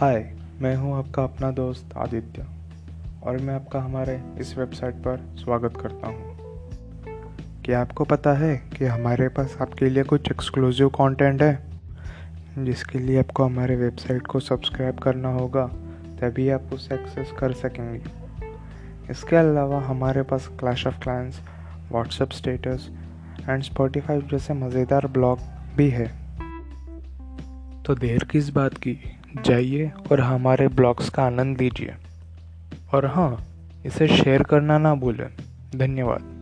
हाय, मैं हूँ आपका अपना दोस्त आदित्य, और मैं आपका हमारे इस वेबसाइट पर स्वागत करता हूँ। क्या आपको पता है कि हमारे पास आपके लिए कुछ एक्सक्लूसिव कंटेंट है? जिसके लिए आपको हमारे वेबसाइट को सब्सक्राइब करना होगा, तभी आप उसे एक्सेस कर सकेंगे। इसके अलावा हमारे पास clash of clans WhatsApp status and Spotify जैसे मज़ेदार ब्लॉग भी है। तो देर किस बात की? जाइए और हमारे ब्लॉग्स का आनंद लीजिए। और हाँ इसे शेयर करना ना भूलें। धन्यवाद।